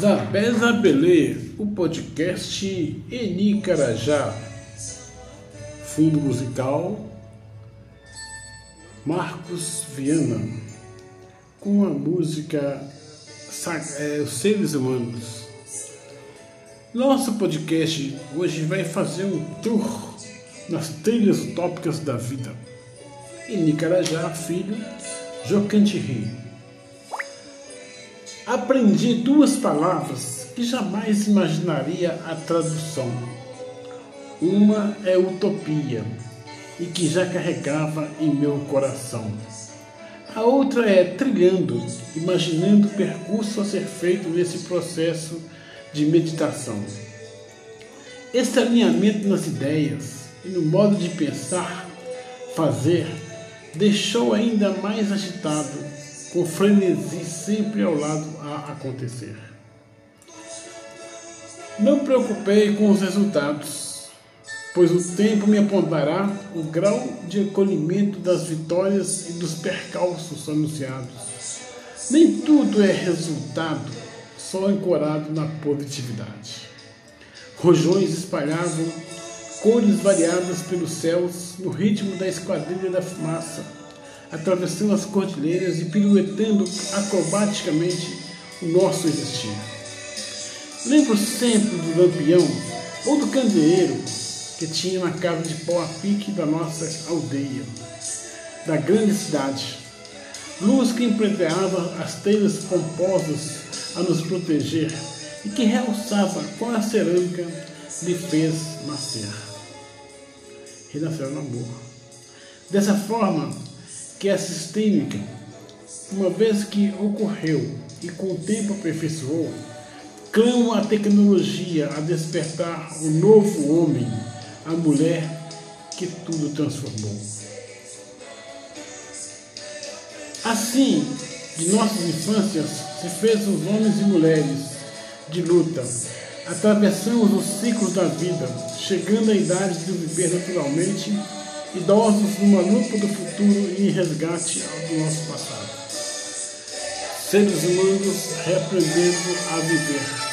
Zabé Zabelê, o podcast Eni Carajá. Fundo musical Marcos Viana, com a música é, Os Seres Humanos. Nosso podcast hoje vai fazer um tour nas trilhas utópicas da vida. Eni Carajá, filho, Jocantirri. Aprendi duas palavras que jamais imaginaria a tradução. Uma é utopia e que já carregava em meu coração. A outra é trilhando, imaginando o percurso a ser feito nesse processo de meditação. Esse alinhamento nas ideias e no modo de pensar, fazer, deixou ainda mais agitado com frenesi sempre ao lado a acontecer. Não preocupei com os resultados, pois o tempo me apontará o grau de acolhimento das vitórias e dos percalços anunciados. Nem tudo é resultado só ancorado na positividade. Rojões espalhavam cores variadas pelos céus no ritmo da esquadrilha da fumaça atravessando as cordilheiras e piruetando acrobaticamente o nosso existir. Lembro sempre do lampião ou do candeeiro que tinha na casa de pau a pique da nossa aldeia, da grande cidade. Luz que empreiteava as telhas pomposas a nos proteger e que realçava com a cerâmica lhe fez nascer. Renasceu no amor. Dessa forma, que é sistêmica, uma vez que ocorreu e com o tempo aperfeiçoou, clama a tecnologia a despertar o novo homem, a mulher que tudo transformou. Assim, de nossas infâncias se fez os homens e mulheres de luta. Atravessamos os ciclos da vida, chegando à idade de viver naturalmente idosos numa lupa do futuro e em resgate do nosso passado. Seres humanos reaprendendo a viver.